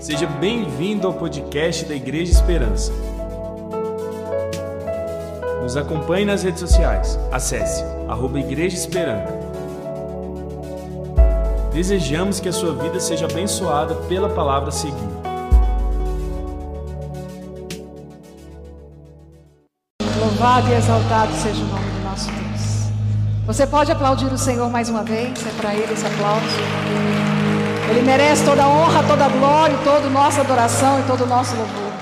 Seja bem-vindo ao podcast da Igreja Esperança. Nos acompanhe nas redes sociais. Acesse arroba Igreja Esperança. Desejamos que a sua vida seja abençoada pela palavra seguinte. Louvado e exaltado seja o nome do nosso Deus. Você pode aplaudir o Senhor mais uma vez? É para Ele esse aplauso. Ele merece toda a honra, toda a glória, toda a nossa adoração e todo o nosso louvor.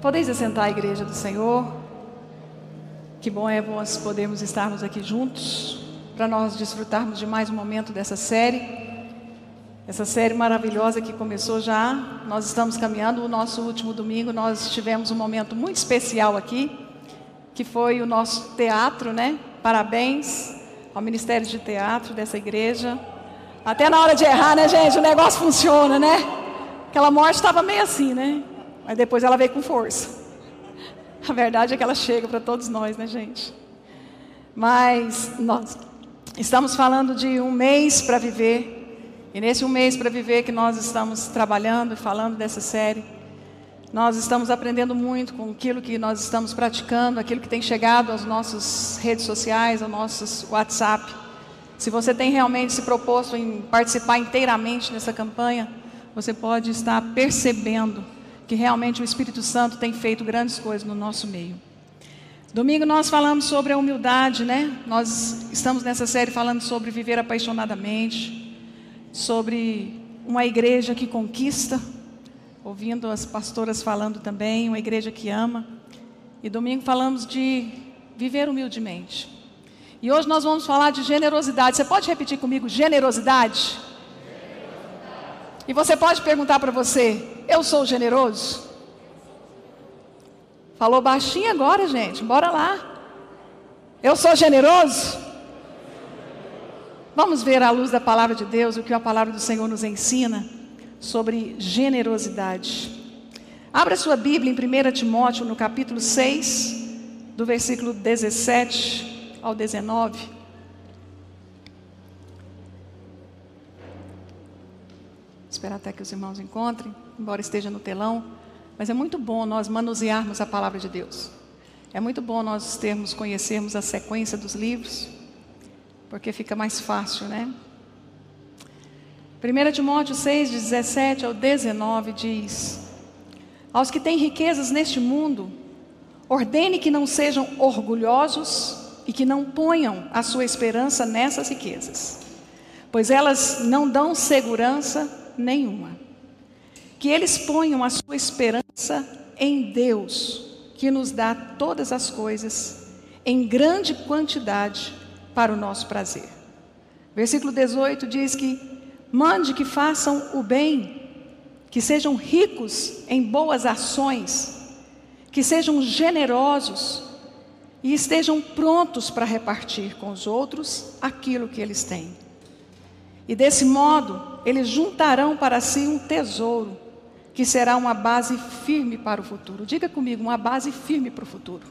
Podeis assentar a igreja do Senhor. Que bom é nós podermos estarmos aqui juntos para nós desfrutarmos de mais um momento dessa série. Essa série maravilhosa que começou já. Nós estamos caminhando. O nosso último domingo nós tivemos um momento muito especial aqui, que foi o nosso teatro, né? Parabéns ao Ministério de Teatro dessa igreja. Até na hora de errar, né, gente? O negócio funciona, né? Aquela morte estava meio assim, né? Mas depois ela veio com força. A verdade é que ela chega para todos nós, né, gente? Mas nós estamos falando de um mês para viver. E nesse um mês para viver que nós estamos trabalhando e falando dessa série, nós estamos aprendendo muito com aquilo que nós estamos praticando, aquilo que tem chegado às nossas redes sociais, aos nossos WhatsApp. Se você tem realmente se proposto em participar inteiramente nessa campanha, você pode estar percebendo que realmente o Espírito Santo tem feito grandes coisas no nosso meio. Domingo nós falamos sobre a humildade, né? Nós estamos nessa série falando sobre viver apaixonadamente, sobre uma igreja que conquista, ouvindo as pastoras falando também, uma igreja que ama. E domingo falamos de viver humildemente. E hoje nós vamos falar de generosidade. Você pode repetir comigo generosidade? E você pode perguntar para você: eu sou generoso? Falou baixinho agora, gente. Bora lá. Eu sou generoso? Vamos ver à luz da palavra de Deus o que a palavra do Senhor nos ensina sobre generosidade. Abra sua Bíblia em 1 Timóteo, no capítulo 6, do versículo 17 ao 19. Esperar até que os irmãos encontrem, embora esteja no telão. Mas é muito bom nós manusearmos a palavra de Deus. É muito bom nós termos, conhecermos a sequência dos livros, porque fica mais fácil, né? 1 Timóteo 6, de 17 ao 19 diz: Aos que têm riquezas neste mundo, ordene que não sejam orgulhosos e que não ponham a sua esperança nessas riquezas, pois elas não dão segurança nenhuma. Que eles ponham a sua esperança em Deus, que nos dá todas as coisas em grande quantidade para o nosso prazer. Versículo 18 diz que mande que façam o bem, que sejam ricos em boas ações, que sejam generosos, e estejam prontos para repartir com os outros aquilo que eles têm. E desse modo, eles juntarão para si um tesouro, que será uma base firme para o futuro. Diga comigo, uma base firme para o futuro.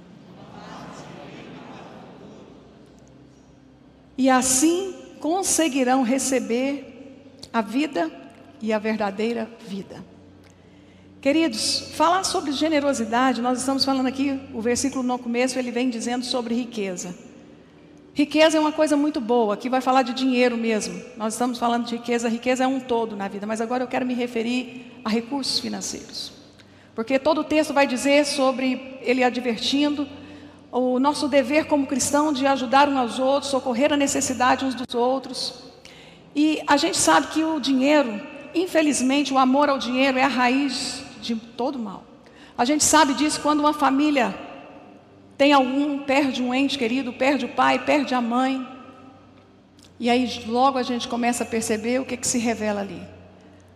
E assim conseguirão receber a vida e a verdadeira vida. Queridos, falar sobre generosidade, nós estamos falando aqui, o versículo no começo, ele vem dizendo sobre riqueza. Riqueza é uma coisa muito boa, aqui vai falar de dinheiro mesmo. Nós estamos falando de riqueza, riqueza é um todo na vida, mas agora eu quero me referir a recursos financeiros. Porque todo o texto vai dizer sobre ele advertindo o nosso dever como cristão de ajudar uns aos outros, socorrer a necessidade uns dos outros. E a gente sabe que o dinheiro, infelizmente, o amor ao dinheiro é a raiz de todo mal. A gente sabe disso quando uma família tem algum, perde um ente querido, perde o pai, perde a mãe. E aí logo a gente começa a perceber o que, que se revela ali.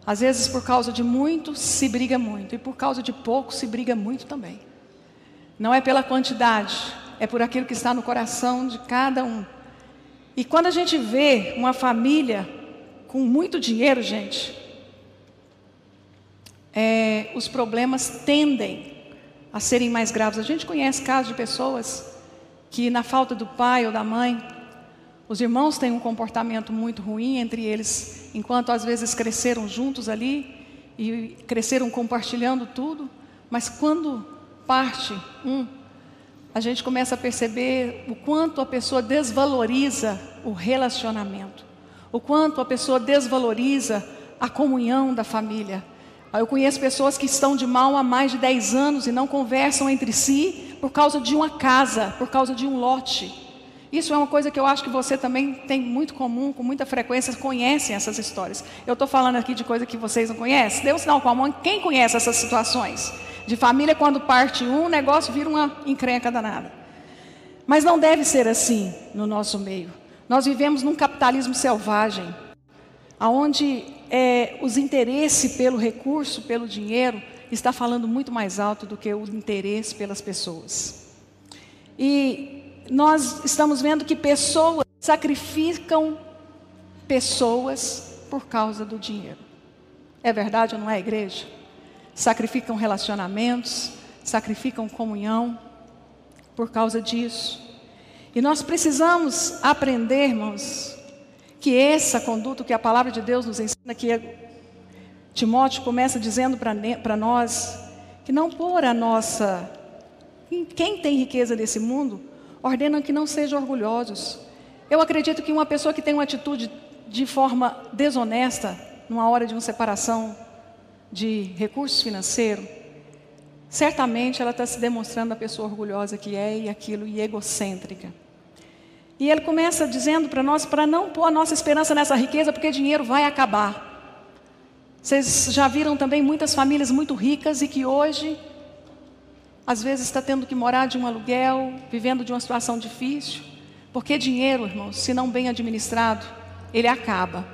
Às vezes por causa de muito se briga muito, e por causa de pouco se briga muito também. Não é pela quantidade, é por aquilo que está no coração de cada um. E quando a gente vê uma família com muito dinheiro, gente, é, os problemas tendem a serem mais graves. A gente conhece casos de pessoas que, na falta do pai ou da mãe, os irmãos têm um comportamento muito ruim entre eles, enquanto às vezes cresceram juntos ali, e cresceram compartilhando tudo, mas quando parte um, a gente começa a perceber o quanto a pessoa desvaloriza o relacionamento, o quanto a pessoa desvaloriza a comunhão da família. Eu conheço pessoas que estão de mal há mais de 10 anos e não conversam entre si por causa de uma casa, por causa de um lote. Isso é uma coisa que eu acho que você também tem muito comum, com muita frequência, conhecem essas histórias. Eu estou falando aqui de coisa que vocês não conhecem. Um sinal com a mão. Quem conhece essas situações? De família, quando parte um, o negócio vira uma encrenca danada. Mas não deve ser assim no nosso meio. Nós vivemos num capitalismo selvagem, onde é, os interesses pelo recurso, pelo dinheiro, está falando muito mais alto do que o interesse pelas pessoas. E nós estamos vendo que pessoas sacrificam pessoas por causa do dinheiro. É verdade ou não é, igreja? Sacrificam relacionamentos, sacrificam comunhão por causa disso. E nós precisamos aprender, irmãos, que essa conduta que a palavra de Deus nos ensina, que Timóteo começa dizendo para nós, que não por a nossa. Quem tem riqueza nesse mundo ordenam que não sejam orgulhosos. Eu acredito que uma pessoa que tem uma atitude de forma desonesta, numa hora de uma separação de recursos financeiros, certamente ela está se demonstrando a pessoa orgulhosa que é e aquilo e egocêntrica. E ele começa dizendo para nós para não pôr a nossa esperança nessa riqueza, porque dinheiro vai acabar. Vocês já viram também muitas famílias muito ricas e que hoje às vezes está tendo que morar de um aluguel, vivendo de uma situação difícil, porque dinheiro, irmãos, se não bem administrado, ele acaba.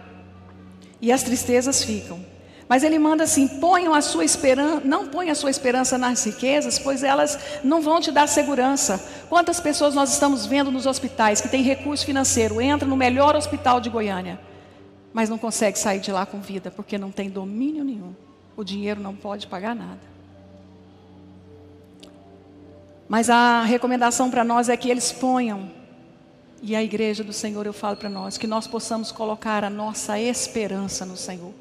E as tristezas ficam. Mas ele manda assim: ponham a sua esperança, não ponham a sua esperança nas riquezas, pois elas não vão te dar segurança. Quantas pessoas nós estamos vendo nos hospitais que têm recurso financeiro, entra no melhor hospital de Goiânia, mas não consegue sair de lá com vida, porque não tem domínio nenhum. O dinheiro não pode pagar nada. Mas a recomendação para nós é que eles ponham, e a igreja do Senhor eu falo para nós, que nós possamos colocar a nossa esperança no Senhor,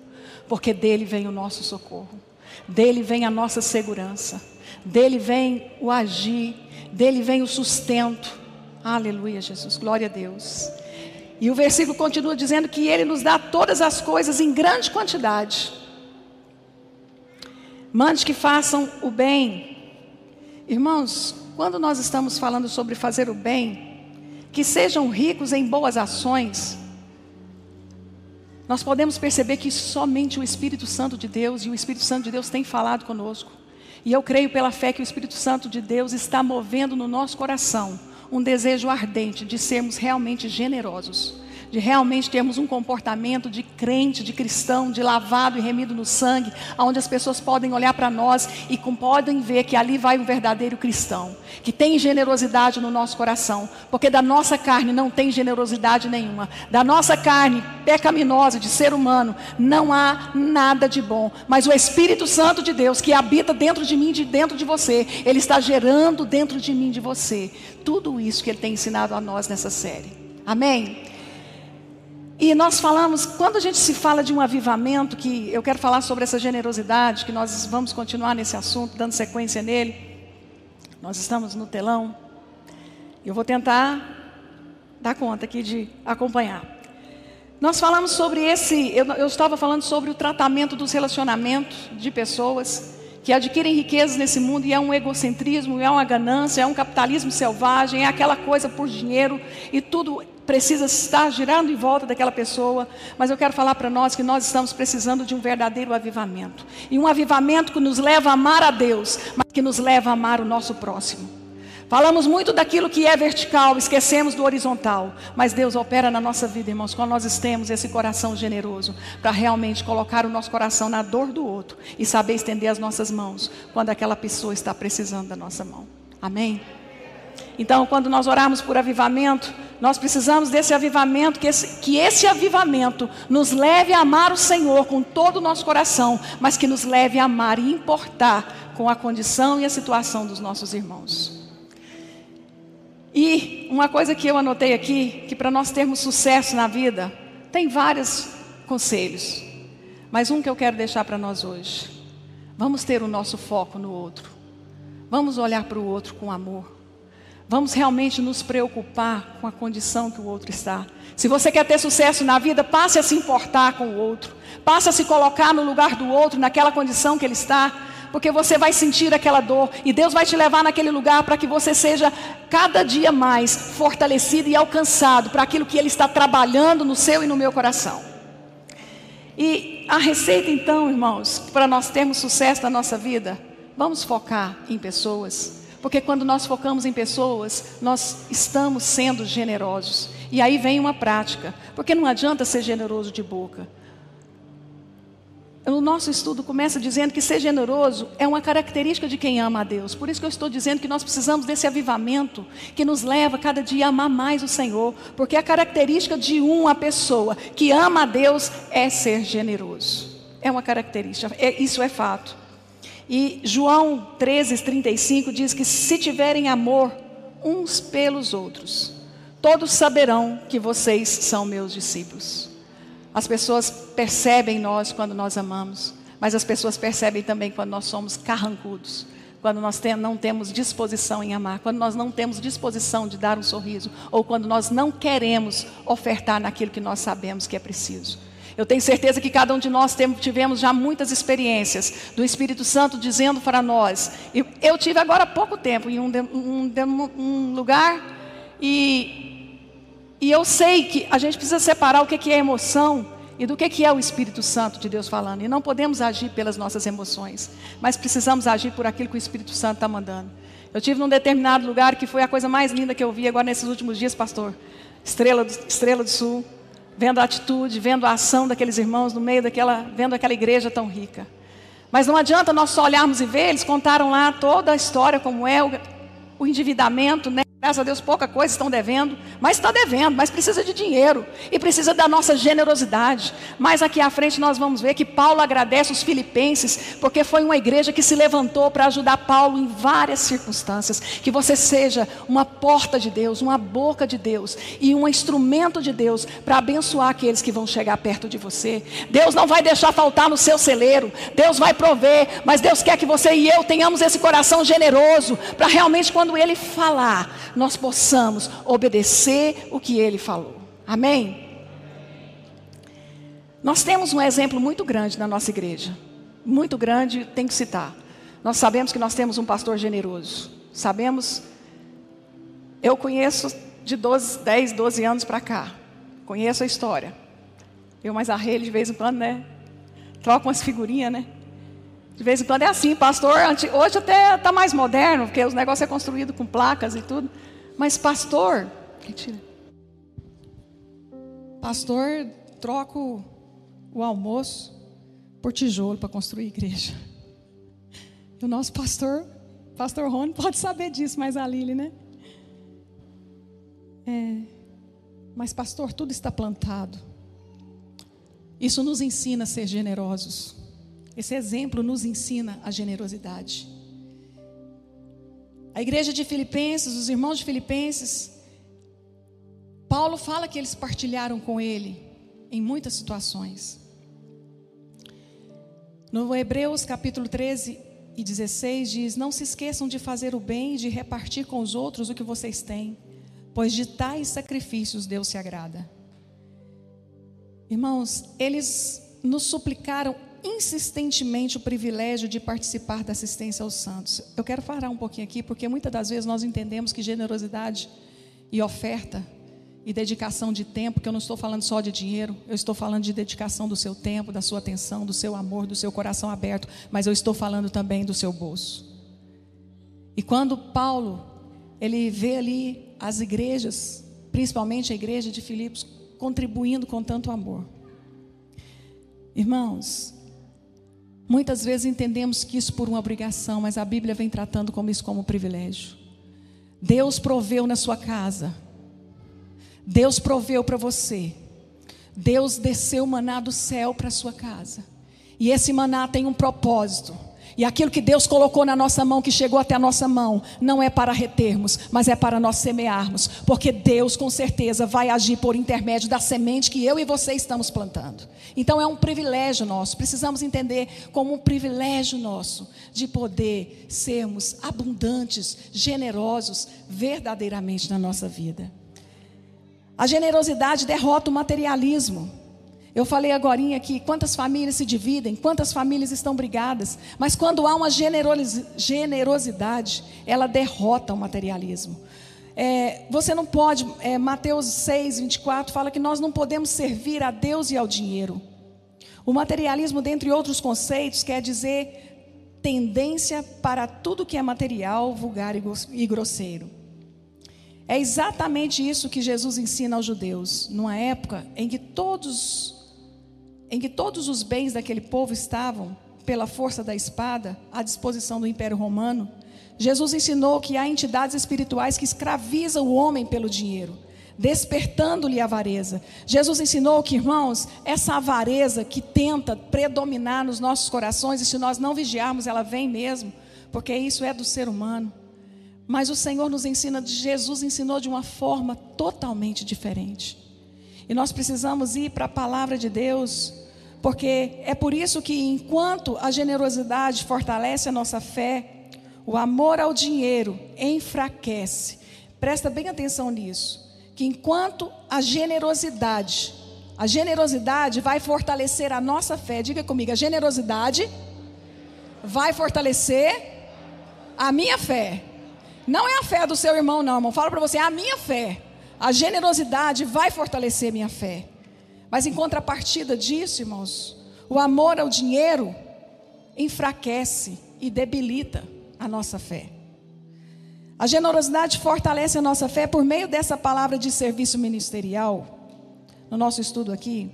porque dele vem o nosso socorro, dele vem a nossa segurança, dele vem o agir, dele vem o sustento. Aleluia, Jesus, glória a Deus. E o versículo continua dizendo que ele nos dá todas as coisas em grande quantidade. Mande que façam o bem Irmãos, quando nós estamos falando sobre fazer o bem, que sejam ricos em boas ações, nós podemos perceber que somente o Espírito Santo de Deus e o Espírito Santo de Deus tem falado conosco. E eu creio pela fé que o Espírito Santo de Deus está movendo no nosso coração um desejo ardente de sermos realmente generosos de realmente termos um comportamento de crente, de cristão, de lavado e remido no sangue, onde as pessoas podem olhar para nós e podem ver que ali vai um verdadeiro cristão, que tem generosidade no nosso coração, porque da nossa carne não tem generosidade nenhuma, da nossa carne pecaminosa de ser humano não há nada de bom, mas o Espírito Santo de Deus que habita dentro de mim, de dentro de você, ele está gerando dentro de mim, de você, tudo isso que ele tem ensinado a nós nessa série. Amém? E nós falamos, quando a gente se fala de um avivamento, que eu quero falar sobre essa generosidade, que nós vamos continuar nesse assunto, dando sequência nele. Nós estamos no telão. Eu vou tentar dar conta aqui de acompanhar. Nós falamos sobre esse, eu, eu estava falando sobre o tratamento dos relacionamentos de pessoas que adquirem riquezas nesse mundo e é um egocentrismo, é uma ganância, é um capitalismo selvagem, é aquela coisa por dinheiro e tudo precisa estar girando em volta daquela pessoa, mas eu quero falar para nós que nós estamos precisando de um verdadeiro avivamento. E um avivamento que nos leva a amar a Deus, mas que nos leva a amar o nosso próximo. Falamos muito daquilo que é vertical, esquecemos do horizontal, mas Deus opera na nossa vida, irmãos, quando nós temos esse coração generoso, para realmente colocar o nosso coração na dor do outro e saber estender as nossas mãos quando aquela pessoa está precisando da nossa mão. Amém? Então, quando nós orarmos por avivamento, nós precisamos desse avivamento, que esse, que esse avivamento nos leve a amar o Senhor com todo o nosso coração, mas que nos leve a amar e importar com a condição e a situação dos nossos irmãos. E uma coisa que eu anotei aqui, que para nós termos sucesso na vida, tem vários conselhos. Mas um que eu quero deixar para nós hoje. Vamos ter o nosso foco no outro. Vamos olhar para o outro com amor. Vamos realmente nos preocupar com a condição que o outro está. Se você quer ter sucesso na vida, passe a se importar com o outro. Passe a se colocar no lugar do outro, naquela condição que ele está. Porque você vai sentir aquela dor. E Deus vai te levar naquele lugar para que você seja cada dia mais fortalecido e alcançado para aquilo que Ele está trabalhando no seu e no meu coração. E a receita, então, irmãos, para nós termos sucesso na nossa vida, vamos focar em pessoas. Porque quando nós focamos em pessoas, nós estamos sendo generosos. E aí vem uma prática. Porque não adianta ser generoso de boca. O nosso estudo começa dizendo que ser generoso é uma característica de quem ama a Deus. Por isso que eu estou dizendo que nós precisamos desse avivamento que nos leva cada dia a amar mais o Senhor. Porque a característica de uma pessoa que ama a Deus é ser generoso. É uma característica, é, isso é fato. E João 13, 35 diz que se tiverem amor uns pelos outros, todos saberão que vocês são meus discípulos. As pessoas percebem nós quando nós amamos, mas as pessoas percebem também quando nós somos carrancudos, quando nós não temos disposição em amar, quando nós não temos disposição de dar um sorriso, ou quando nós não queremos ofertar naquilo que nós sabemos que é preciso. Eu tenho certeza que cada um de nós tivemos já muitas experiências do Espírito Santo dizendo para nós. Eu tive agora há pouco tempo em um, um, um lugar e e eu sei que a gente precisa separar o que é emoção e do que é o Espírito Santo de Deus falando. E não podemos agir pelas nossas emoções, mas precisamos agir por aquilo que o Espírito Santo está mandando. Eu tive num determinado lugar que foi a coisa mais linda que eu vi agora nesses últimos dias, pastor. Estrela do, Estrela do Sul, vendo a atitude, vendo a ação daqueles irmãos no meio daquela, vendo aquela igreja tão rica. Mas não adianta nós só olharmos e ver, eles contaram lá toda a história, como é o, o endividamento, né? Graças a Deus, pouca coisa estão devendo, mas está devendo, mas precisa de dinheiro e precisa da nossa generosidade. Mas aqui à frente nós vamos ver que Paulo agradece os filipenses, porque foi uma igreja que se levantou para ajudar Paulo em várias circunstâncias. Que você seja uma porta de Deus, uma boca de Deus e um instrumento de Deus para abençoar aqueles que vão chegar perto de você. Deus não vai deixar faltar no seu celeiro, Deus vai prover, mas Deus quer que você e eu tenhamos esse coração generoso para realmente quando Ele falar nós possamos obedecer o que ele falou. Amém? Nós temos um exemplo muito grande na nossa igreja. Muito grande, tem que citar. Nós sabemos que nós temos um pastor generoso. Sabemos. Eu conheço de 12, 10, 12 anos para cá. Conheço a história. Eu mais a ele de vez em quando, né? Troca umas figurinhas, né? De vez em quando é assim, pastor. Hoje até está mais moderno, porque os negócios é construído com placas e tudo. Mas pastor, mentira. Pastor troca o, o almoço por tijolo para construir igreja. E o nosso pastor, pastor Rony, pode saber disso, mas a Lili, né? É, mas pastor, tudo está plantado. Isso nos ensina a ser generosos. Esse exemplo nos ensina a generosidade. A igreja de Filipenses, os irmãos de Filipenses, Paulo fala que eles partilharam com ele em muitas situações. No Hebreus capítulo 13 e 16 diz: Não se esqueçam de fazer o bem e de repartir com os outros o que vocês têm, pois de tais sacrifícios Deus se agrada. Irmãos, eles nos suplicaram insistentemente o privilégio de participar da assistência aos santos. Eu quero parar um pouquinho aqui, porque muitas das vezes nós entendemos que generosidade e oferta e dedicação de tempo, que eu não estou falando só de dinheiro, eu estou falando de dedicação do seu tempo, da sua atenção, do seu amor, do seu coração aberto, mas eu estou falando também do seu bolso. E quando Paulo, ele vê ali as igrejas, principalmente a igreja de Filipos, contribuindo com tanto amor. Irmãos, Muitas vezes entendemos que isso por uma obrigação, mas a Bíblia vem tratando como isso como um privilégio. Deus proveu na sua casa. Deus proveu para você. Deus desceu o maná do céu para sua casa. E esse maná tem um propósito. E aquilo que Deus colocou na nossa mão, que chegou até a nossa mão, não é para retermos, mas é para nós semearmos, porque Deus com certeza vai agir por intermédio da semente que eu e você estamos plantando. Então é um privilégio nosso, precisamos entender como um privilégio nosso de poder sermos abundantes, generosos, verdadeiramente na nossa vida. A generosidade derrota o materialismo. Eu falei agora aqui quantas famílias se dividem, quantas famílias estão brigadas, mas quando há uma generosidade, ela derrota o materialismo. É, você não pode, é, Mateus 6, 24 fala que nós não podemos servir a Deus e ao dinheiro. O materialismo, dentre outros conceitos, quer dizer tendência para tudo que é material, vulgar e grosseiro. É exatamente isso que Jesus ensina aos judeus, numa época em que todos em que todos os bens daquele povo estavam, pela força da espada, à disposição do Império Romano, Jesus ensinou que há entidades espirituais que escravizam o homem pelo dinheiro, despertando-lhe a avareza. Jesus ensinou que, irmãos, essa avareza que tenta predominar nos nossos corações, e se nós não vigiarmos, ela vem mesmo, porque isso é do ser humano. Mas o Senhor nos ensina, Jesus ensinou de uma forma totalmente diferente. E nós precisamos ir para a palavra de Deus, porque é por isso que, enquanto a generosidade fortalece a nossa fé, o amor ao dinheiro enfraquece. Presta bem atenção nisso. Que enquanto a generosidade, a generosidade vai fortalecer a nossa fé. Diga comigo, a generosidade vai fortalecer a minha fé. Não é a fé do seu irmão, não, irmão. Fala para você, é a minha fé. A generosidade vai fortalecer minha fé. Mas em contrapartida disso, irmãos, o amor ao dinheiro enfraquece e debilita a nossa fé. A generosidade fortalece a nossa fé por meio dessa palavra de serviço ministerial. No nosso estudo aqui,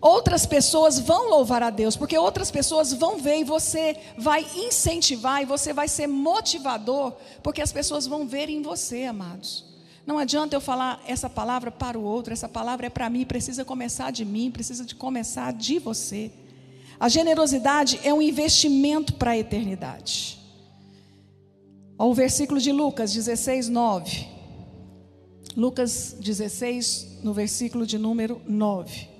outras pessoas vão louvar a Deus, porque outras pessoas vão ver e você vai incentivar e você vai ser motivador, porque as pessoas vão ver em você, amados. Não adianta eu falar essa palavra para o outro, essa palavra é para mim, precisa começar de mim, precisa de começar de você. A generosidade é um investimento para a eternidade. Ao versículo de Lucas 16, 9. Lucas 16, no versículo de número 9.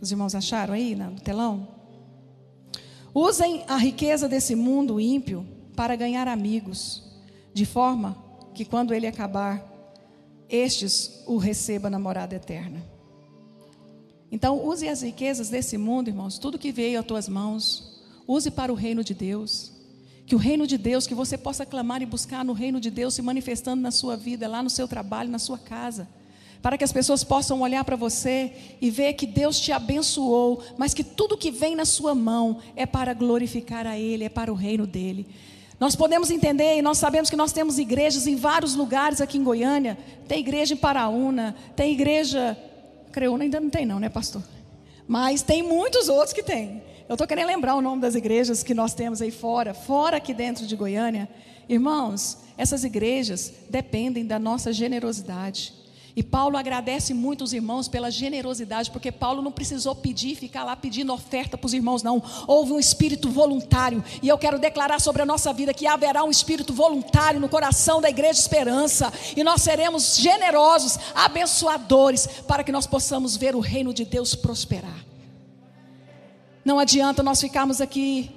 Os irmãos acharam aí no telão? Usem a riqueza desse mundo ímpio para ganhar amigos, de forma que quando ele acabar, estes o receba na morada eterna. Então, use as riquezas desse mundo, irmãos, tudo que veio às tuas mãos, use para o reino de Deus. Que o reino de Deus, que você possa clamar e buscar no reino de Deus se manifestando na sua vida, lá no seu trabalho, na sua casa. Para que as pessoas possam olhar para você e ver que Deus te abençoou, mas que tudo que vem na sua mão é para glorificar a Ele, é para o reino dEle. Nós podemos entender e nós sabemos que nós temos igrejas em vários lugares aqui em Goiânia. Tem igreja em Paraúna, tem igreja. Creúna ainda não tem, não, né, pastor? Mas tem muitos outros que tem. Eu estou querendo lembrar o nome das igrejas que nós temos aí fora, fora aqui dentro de Goiânia. Irmãos, essas igrejas dependem da nossa generosidade. E Paulo agradece muito os irmãos pela generosidade, porque Paulo não precisou pedir, ficar lá pedindo oferta para os irmãos, não. Houve um espírito voluntário. E eu quero declarar sobre a nossa vida que haverá um espírito voluntário no coração da igreja Esperança. E nós seremos generosos, abençoadores, para que nós possamos ver o reino de Deus prosperar. Não adianta nós ficarmos aqui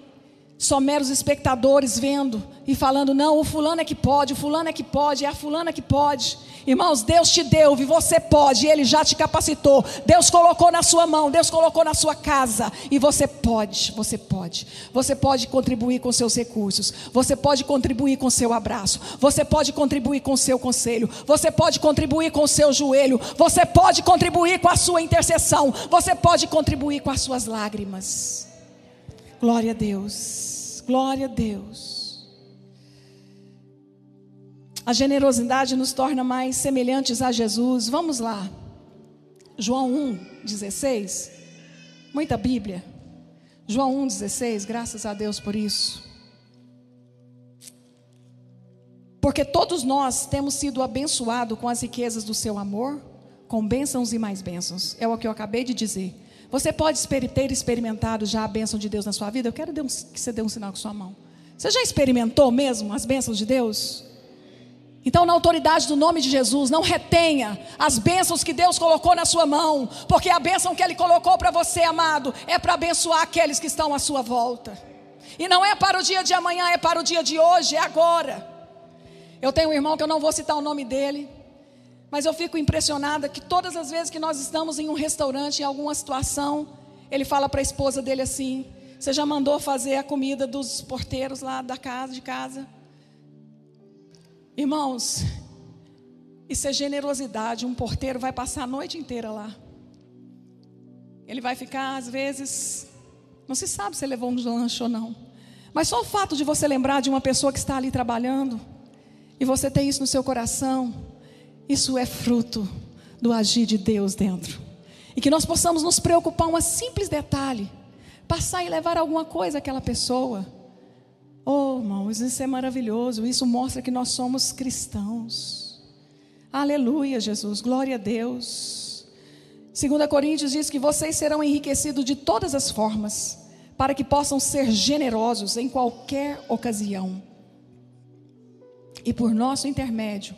só meros espectadores vendo e falando: não, o fulano é que pode, o fulano é que pode, é a fulana que pode. Irmãos, Deus te deu e você pode, Ele já te capacitou. Deus colocou na sua mão, Deus colocou na sua casa e você pode, você pode. Você pode contribuir com seus recursos, você pode contribuir com seu abraço, você pode contribuir com seu conselho, você pode contribuir com seu joelho, você pode contribuir com a sua intercessão, você pode contribuir com as suas lágrimas. Glória a Deus, glória a Deus. A generosidade nos torna mais semelhantes a Jesus. Vamos lá. João 1, 16. Muita Bíblia. João 1, 16. Graças a Deus por isso. Porque todos nós temos sido abençoados com as riquezas do seu amor, com bênçãos e mais bênçãos. É o que eu acabei de dizer. Você pode ter experimentado já a bênção de Deus na sua vida? Eu quero que você dê um sinal com sua mão. Você já experimentou mesmo as bênçãos de Deus? Então, na autoridade do nome de Jesus, não retenha as bênçãos que Deus colocou na sua mão, porque a bênção que Ele colocou para você, amado, é para abençoar aqueles que estão à sua volta. E não é para o dia de amanhã, é para o dia de hoje, é agora. Eu tenho um irmão que eu não vou citar o nome dele, mas eu fico impressionada que todas as vezes que nós estamos em um restaurante, em alguma situação, ele fala para a esposa dele assim: Você já mandou fazer a comida dos porteiros lá da casa, de casa? Irmãos, isso é generosidade. Um porteiro vai passar a noite inteira lá. Ele vai ficar, às vezes, não se sabe se levou um lanche ou não. Mas só o fato de você lembrar de uma pessoa que está ali trabalhando, e você tem isso no seu coração, isso é fruto do agir de Deus dentro. E que nós possamos nos preocupar um simples detalhe, passar e levar alguma coisa àquela pessoa. Oh, irmãos, isso é maravilhoso. Isso mostra que nós somos cristãos. Aleluia, Jesus. Glória a Deus. 2 Coríntios diz que vocês serão enriquecidos de todas as formas, para que possam ser generosos em qualquer ocasião e por nosso intermédio,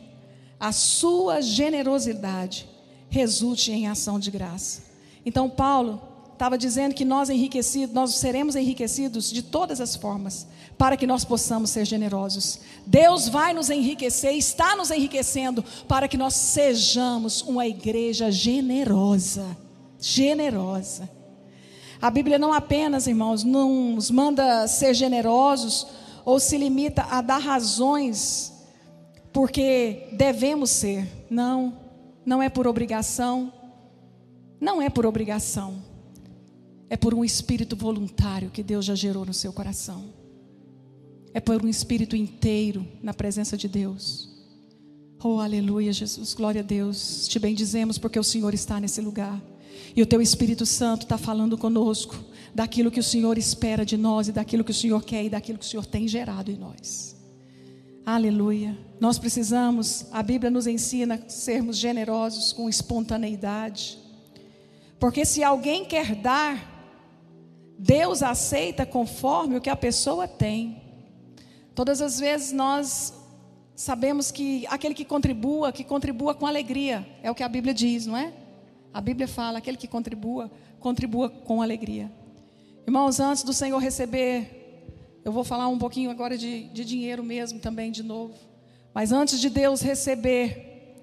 a sua generosidade resulte em ação de graça. Então, Paulo estava dizendo que nós enriquecidos, nós seremos enriquecidos de todas as formas, para que nós possamos ser generosos. Deus vai nos enriquecer, está nos enriquecendo, para que nós sejamos uma igreja generosa. Generosa. A Bíblia não apenas, irmãos, nos manda ser generosos, ou se limita a dar razões porque devemos ser. Não, não é por obrigação. Não é por obrigação. É por um espírito voluntário que Deus já gerou no seu coração. É por um espírito inteiro na presença de Deus. Oh, aleluia, Jesus, glória a Deus. Te bendizemos porque o Senhor está nesse lugar. E o teu Espírito Santo está falando conosco daquilo que o Senhor espera de nós e daquilo que o Senhor quer e daquilo que o Senhor tem gerado em nós. Aleluia. Nós precisamos, a Bíblia nos ensina sermos generosos com espontaneidade. Porque se alguém quer dar, Deus aceita conforme o que a pessoa tem. Todas as vezes nós sabemos que aquele que contribua, que contribua com alegria, é o que a Bíblia diz, não é? A Bíblia fala: aquele que contribua, contribua com alegria. Irmãos, antes do Senhor receber eu vou falar um pouquinho agora de, de dinheiro mesmo também, de novo. Mas antes de Deus receber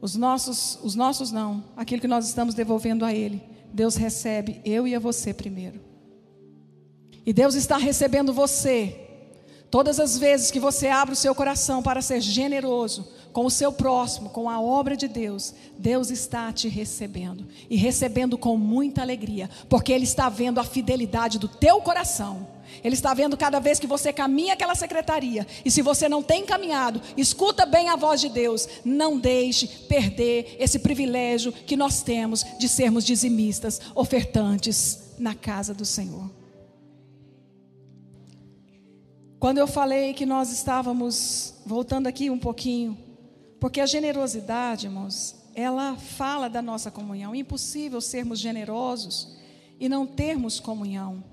os nossos, os nossos não, aquilo que nós estamos devolvendo a Ele, Deus recebe eu e a você primeiro. E Deus está recebendo você Todas as vezes que você abre o seu coração para ser generoso com o seu próximo, com a obra de Deus, Deus está te recebendo e recebendo com muita alegria, porque Ele está vendo a fidelidade do teu coração. Ele está vendo cada vez que você caminha aquela secretaria. E se você não tem caminhado, escuta bem a voz de Deus. Não deixe perder esse privilégio que nós temos de sermos dizimistas, ofertantes na casa do Senhor. Quando eu falei que nós estávamos, voltando aqui um pouquinho, porque a generosidade, irmãos, ela fala da nossa comunhão. É impossível sermos generosos e não termos comunhão.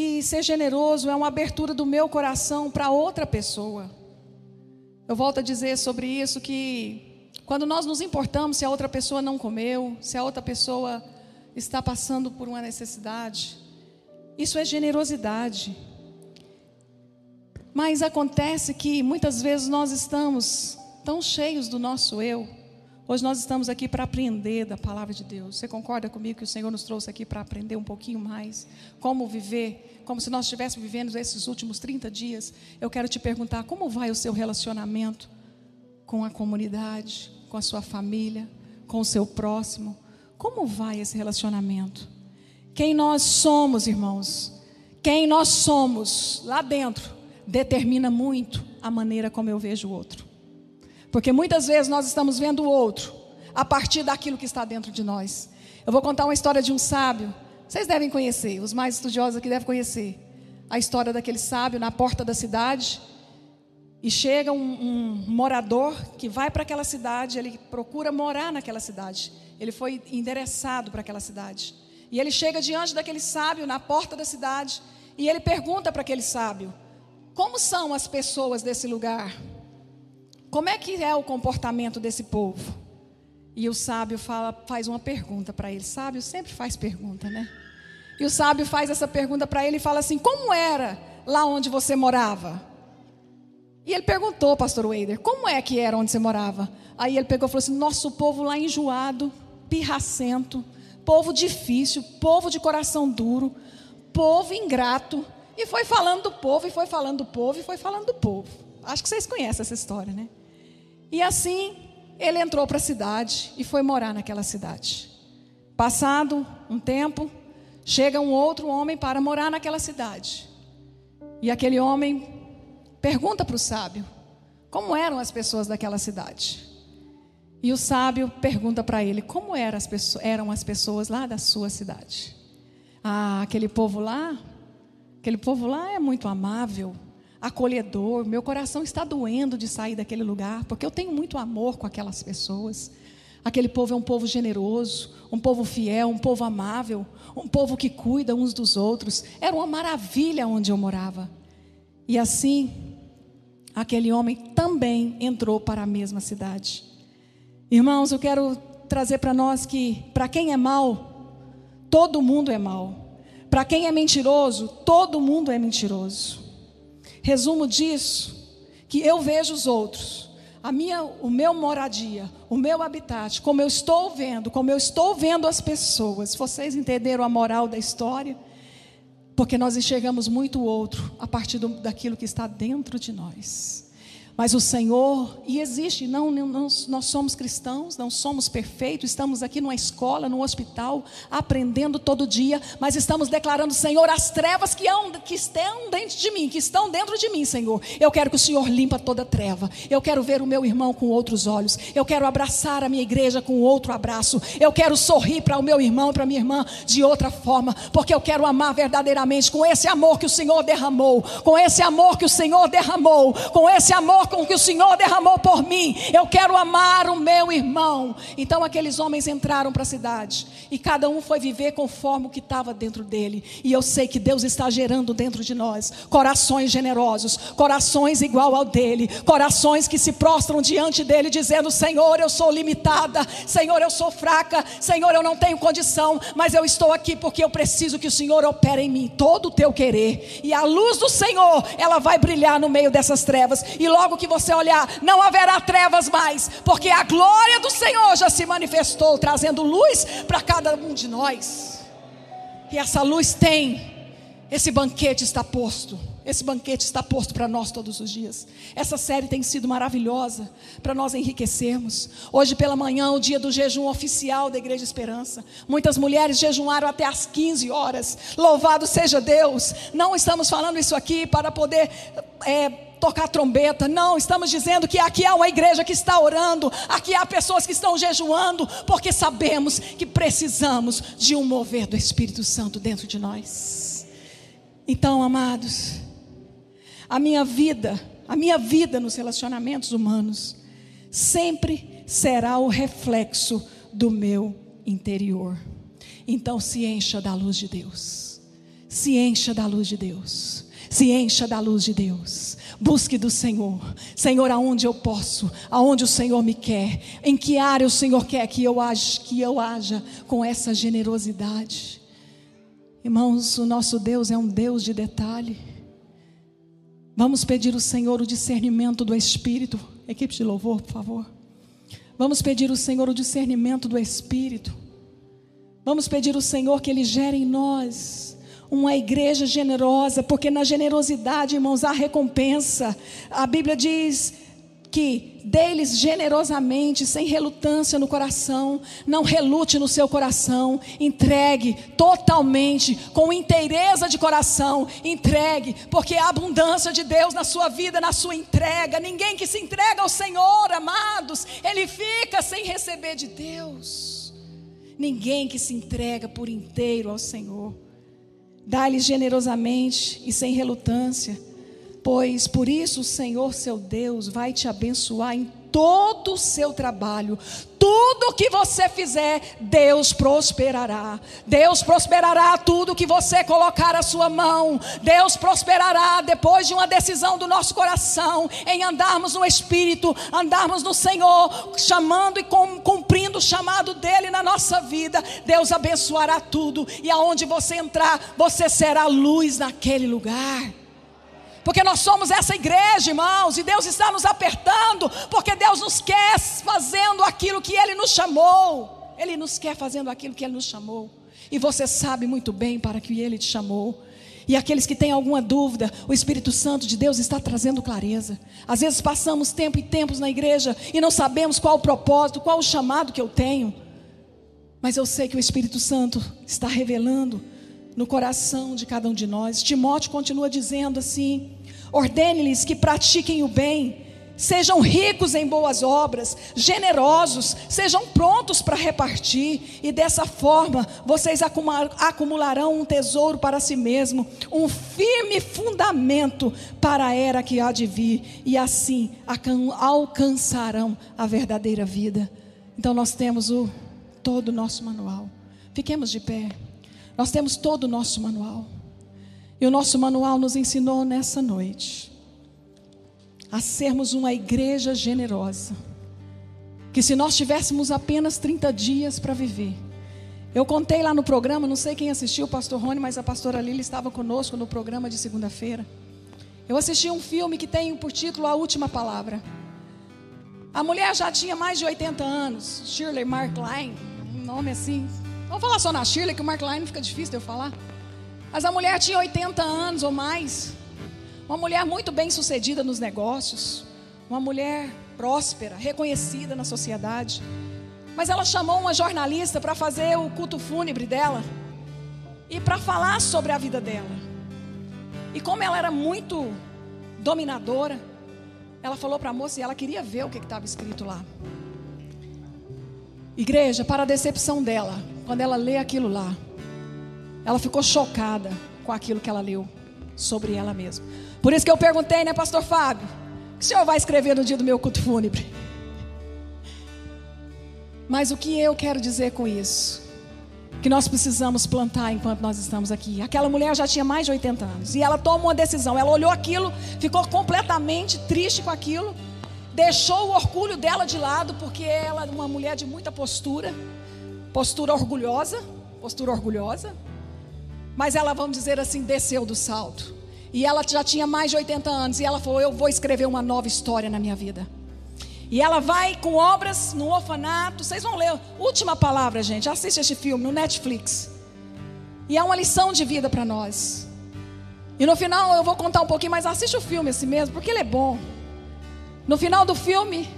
E ser generoso é uma abertura do meu coração para outra pessoa. Eu volto a dizer sobre isso que quando nós nos importamos se a outra pessoa não comeu, se a outra pessoa está passando por uma necessidade, isso é generosidade. Mas acontece que muitas vezes nós estamos tão cheios do nosso eu. Hoje nós estamos aqui para aprender da palavra de Deus. Você concorda comigo que o Senhor nos trouxe aqui para aprender um pouquinho mais como viver, como se nós estivéssemos vivendo esses últimos 30 dias? Eu quero te perguntar como vai o seu relacionamento com a comunidade, com a sua família, com o seu próximo? Como vai esse relacionamento? Quem nós somos, irmãos? Quem nós somos lá dentro? determina muito a maneira como eu vejo o outro. Porque muitas vezes nós estamos vendo o outro a partir daquilo que está dentro de nós. Eu vou contar uma história de um sábio. Vocês devem conhecer, os mais estudiosos aqui devem conhecer. A história daquele sábio na porta da cidade. E chega um, um morador que vai para aquela cidade, ele procura morar naquela cidade. Ele foi endereçado para aquela cidade. E ele chega diante daquele sábio na porta da cidade e ele pergunta para aquele sábio: Como são as pessoas desse lugar? Como é que é o comportamento desse povo? E o sábio fala, faz uma pergunta para ele. Sábio sempre faz pergunta, né? E o sábio faz essa pergunta para ele e fala assim: Como era lá onde você morava? E ele perguntou, pastor Wader, como é que era onde você morava? Aí ele pegou e falou assim: Nosso povo lá enjoado, pirracento, povo difícil, povo de coração duro, povo ingrato. E foi falando do povo, e foi falando do povo, e foi falando do povo. Acho que vocês conhecem essa história, né? E assim, ele entrou para a cidade e foi morar naquela cidade. Passado um tempo, chega um outro homem para morar naquela cidade. E aquele homem pergunta para o sábio: como eram as pessoas daquela cidade? E o sábio pergunta para ele: como eram as, pessoas, eram as pessoas lá da sua cidade? Ah, aquele povo lá, aquele povo lá é muito amável, acolhedor. Meu coração está doendo de sair daquele lugar, porque eu tenho muito amor com aquelas pessoas. Aquele povo é um povo generoso, um povo fiel, um povo amável, um povo que cuida uns dos outros. Era uma maravilha onde eu morava. E assim, aquele homem também entrou para a mesma cidade. Irmãos, eu quero trazer para nós que, para quem é mal, todo mundo é mal. Para quem é mentiroso, todo mundo é mentiroso. Resumo disso, que eu vejo os outros, a minha, o meu moradia, o meu habitat, como eu estou vendo, como eu estou vendo as pessoas. Vocês entenderam a moral da história? Porque nós enxergamos muito o outro a partir do, daquilo que está dentro de nós. Mas o Senhor, e existe, não, não, nós somos cristãos, não somos perfeitos, estamos aqui numa escola, no hospital, aprendendo todo dia, mas estamos declarando, Senhor, as trevas que, hão, que estão dentro de mim, que estão dentro de mim, Senhor. Eu quero que o Senhor limpa toda treva. Eu quero ver o meu irmão com outros olhos. Eu quero abraçar a minha igreja com outro abraço. Eu quero sorrir para o meu irmão e para a minha irmã de outra forma, porque eu quero amar verdadeiramente com esse amor que o Senhor derramou, com esse amor que o Senhor derramou, com esse amor com que o Senhor derramou por mim. Eu quero amar o meu irmão. Então aqueles homens entraram para a cidade e cada um foi viver conforme o que estava dentro dele. E eu sei que Deus está gerando dentro de nós corações generosos, corações igual ao dele, corações que se prostram diante dele dizendo: Senhor, eu sou limitada, Senhor, eu sou fraca, Senhor, eu não tenho condição, mas eu estou aqui porque eu preciso que o Senhor opere em mim todo o teu querer. E a luz do Senhor, ela vai brilhar no meio dessas trevas. E logo que você olhar, não haverá trevas mais, porque a glória do Senhor já se manifestou, trazendo luz para cada um de nós. E essa luz tem, esse banquete está posto. Esse banquete está posto para nós todos os dias. Essa série tem sido maravilhosa para nós enriquecermos. Hoje pela manhã, o dia do jejum oficial da Igreja Esperança. Muitas mulheres jejuaram até às 15 horas. Louvado seja Deus. Não estamos falando isso aqui para poder. É, tocar trombeta. Não, estamos dizendo que aqui há uma igreja que está orando, aqui há pessoas que estão jejuando, porque sabemos que precisamos de um mover do Espírito Santo dentro de nós. Então, amados, a minha vida, a minha vida nos relacionamentos humanos, sempre será o reflexo do meu interior. Então, se encha da luz de Deus. Se encha da luz de Deus. Se encha da luz de Deus. Busque do Senhor. Senhor, aonde eu posso? Aonde o Senhor me quer? Em que área o Senhor quer que eu haja, que eu haja com essa generosidade? Irmãos, o nosso Deus é um Deus de detalhe. Vamos pedir ao Senhor o discernimento do Espírito. Equipe de louvor, por favor. Vamos pedir ao Senhor o discernimento do Espírito. Vamos pedir ao Senhor que Ele gere em nós uma igreja generosa, porque na generosidade, irmãos, há recompensa. A Bíblia diz que deles generosamente, sem relutância no coração, não relute no seu coração, entregue totalmente, com inteireza de coração, entregue, porque a abundância de Deus na sua vida, na sua entrega. Ninguém que se entrega ao Senhor, amados, ele fica sem receber de Deus. Ninguém que se entrega por inteiro ao Senhor Dá-lhes generosamente e sem relutância, pois por isso o Senhor seu Deus vai te abençoar em todo o seu trabalho, tudo que você fizer, Deus prosperará. Deus prosperará tudo que você colocar a sua mão. Deus prosperará depois de uma decisão do nosso coração em andarmos no Espírito, andarmos no Senhor, chamando e cumprindo o chamado dele na nossa vida. Deus abençoará tudo e aonde você entrar, você será luz naquele lugar. Porque nós somos essa igreja, irmãos, e Deus está nos apertando, porque Deus nos quer fazendo aquilo que Ele nos chamou. Ele nos quer fazendo aquilo que Ele nos chamou. E você sabe muito bem para que Ele te chamou. E aqueles que têm alguma dúvida, o Espírito Santo de Deus está trazendo clareza. Às vezes passamos tempo e tempos na igreja e não sabemos qual o propósito, qual o chamado que eu tenho. Mas eu sei que o Espírito Santo está revelando no coração de cada um de nós. Timóteo continua dizendo assim: ordene-lhes que pratiquem o bem, sejam ricos em boas obras, generosos, sejam prontos para repartir, e dessa forma vocês acumularão um tesouro para si mesmo, um firme fundamento para a era que há de vir, e assim alcançarão a verdadeira vida. Então nós temos o todo o nosso manual. Fiquemos de pé. Nós temos todo o nosso manual. E o nosso manual nos ensinou nessa noite a sermos uma igreja generosa. Que se nós tivéssemos apenas 30 dias para viver. Eu contei lá no programa, não sei quem assistiu, o pastor Rony, mas a pastora Lili estava conosco no programa de segunda-feira. Eu assisti um filme que tem por título A Última Palavra. A mulher já tinha mais de 80 anos, Shirley Markline, um nome assim, Vamos falar só na Shirley, que o Mark Line fica difícil de eu falar. Mas a mulher tinha 80 anos ou mais. Uma mulher muito bem sucedida nos negócios. Uma mulher próspera, reconhecida na sociedade. Mas ela chamou uma jornalista para fazer o culto fúnebre dela. E para falar sobre a vida dela. E como ela era muito dominadora, ela falou para a moça e ela queria ver o que estava escrito lá. Igreja, para a decepção dela, quando ela lê aquilo lá, ela ficou chocada com aquilo que ela leu sobre ela mesma. Por isso que eu perguntei, né, pastor Fábio? O que o senhor vai escrever no dia do meu culto fúnebre? Mas o que eu quero dizer com isso? Que nós precisamos plantar enquanto nós estamos aqui. Aquela mulher já tinha mais de 80 anos. E ela toma uma decisão. Ela olhou aquilo, ficou completamente triste com aquilo. Deixou o orgulho dela de lado, porque ela é uma mulher de muita postura postura orgulhosa, postura orgulhosa, mas ela, vamos dizer assim, desceu do salto. E ela já tinha mais de 80 anos, e ela falou: Eu vou escrever uma nova história na minha vida. E ela vai com obras no orfanato. Vocês vão ler. Última palavra, gente. Assiste este filme no Netflix. E é uma lição de vida para nós. E no final eu vou contar um pouquinho, mas assiste o filme assim mesmo, porque ele é bom. No final do filme,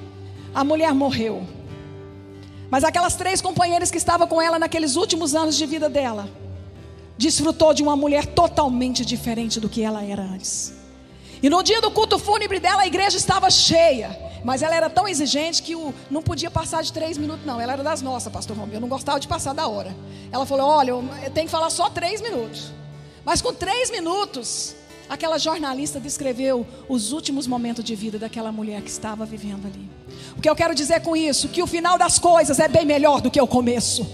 a mulher morreu. Mas aquelas três companheiras que estavam com ela naqueles últimos anos de vida dela, desfrutou de uma mulher totalmente diferente do que ela era antes. E no dia do culto fúnebre dela, a igreja estava cheia. Mas ela era tão exigente que o, não podia passar de três minutos, não. Ela era das nossas, pastor Romeu. Eu não gostava de passar da hora. Ela falou: Olha, eu tenho que falar só três minutos. Mas com três minutos, aquela jornalista descreveu os últimos momentos de vida daquela mulher que estava vivendo ali. O que eu quero dizer com isso? Que o final das coisas é bem melhor do que o começo.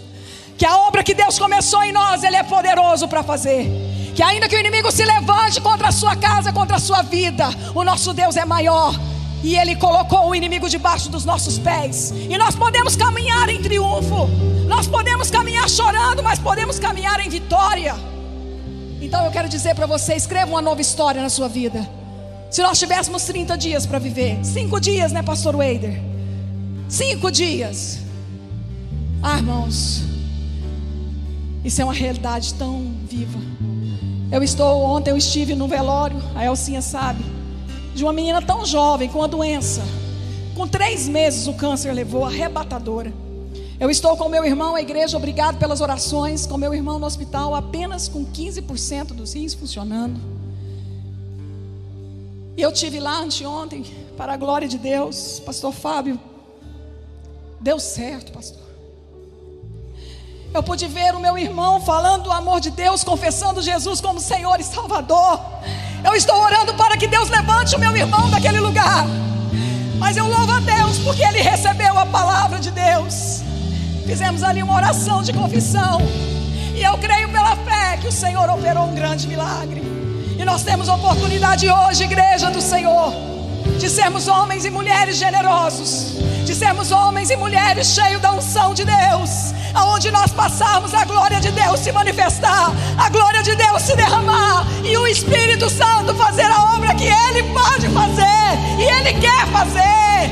Que a obra que Deus começou em nós, Ele é poderoso para fazer. Que ainda que o inimigo se levante contra a sua casa, contra a sua vida, o nosso Deus é maior. E Ele colocou o inimigo debaixo dos nossos pés. E nós podemos caminhar em triunfo. Nós podemos caminhar chorando, mas podemos caminhar em vitória. Então eu quero dizer para você: escreva uma nova história na sua vida. Se nós tivéssemos 30 dias para viver, cinco dias, né, Pastor Wader? Cinco dias. Ah, irmãos, isso é uma realidade tão viva. Eu estou, ontem eu estive no velório, a Elcinha sabe, de uma menina tão jovem, com uma doença. Com três meses o câncer levou, arrebatadora. Eu estou com meu irmão, a igreja, obrigado pelas orações, com meu irmão no hospital, apenas com 15% dos rins funcionando. E eu tive lá anteontem, para a glória de Deus, pastor Fábio Deu certo, pastor. Eu pude ver o meu irmão falando do amor de Deus, confessando Jesus como Senhor e Salvador. Eu estou orando para que Deus levante o meu irmão daquele lugar. Mas eu louvo a Deus porque ele recebeu a palavra de Deus. Fizemos ali uma oração de confissão. E eu creio pela fé que o Senhor operou um grande milagre. E nós temos oportunidade hoje, igreja do Senhor, de sermos homens e mulheres generosos, de sermos homens e mulheres cheios da unção de Deus, aonde nós passarmos a glória de Deus se manifestar, a glória de Deus se derramar e o Espírito Santo fazer a obra que Ele pode fazer e Ele quer fazer.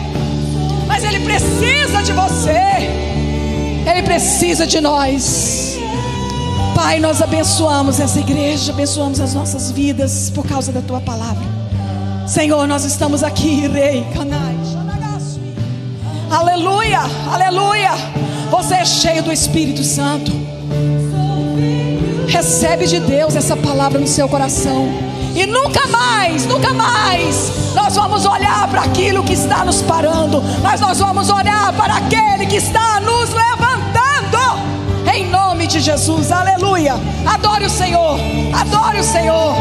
Mas Ele precisa de você, Ele precisa de nós. Pai, nós abençoamos essa igreja, abençoamos as nossas vidas por causa da tua palavra. Senhor, nós estamos aqui, Rei, Canai, Aleluia, aleluia. Você é cheio do Espírito Santo. Recebe de Deus essa palavra no seu coração. E nunca mais, nunca mais, nós vamos olhar para aquilo que está nos parando, mas nós vamos olhar para aquele que está nos levantando. Em nome de Jesus, aleluia. Adore o Senhor, adore o Senhor.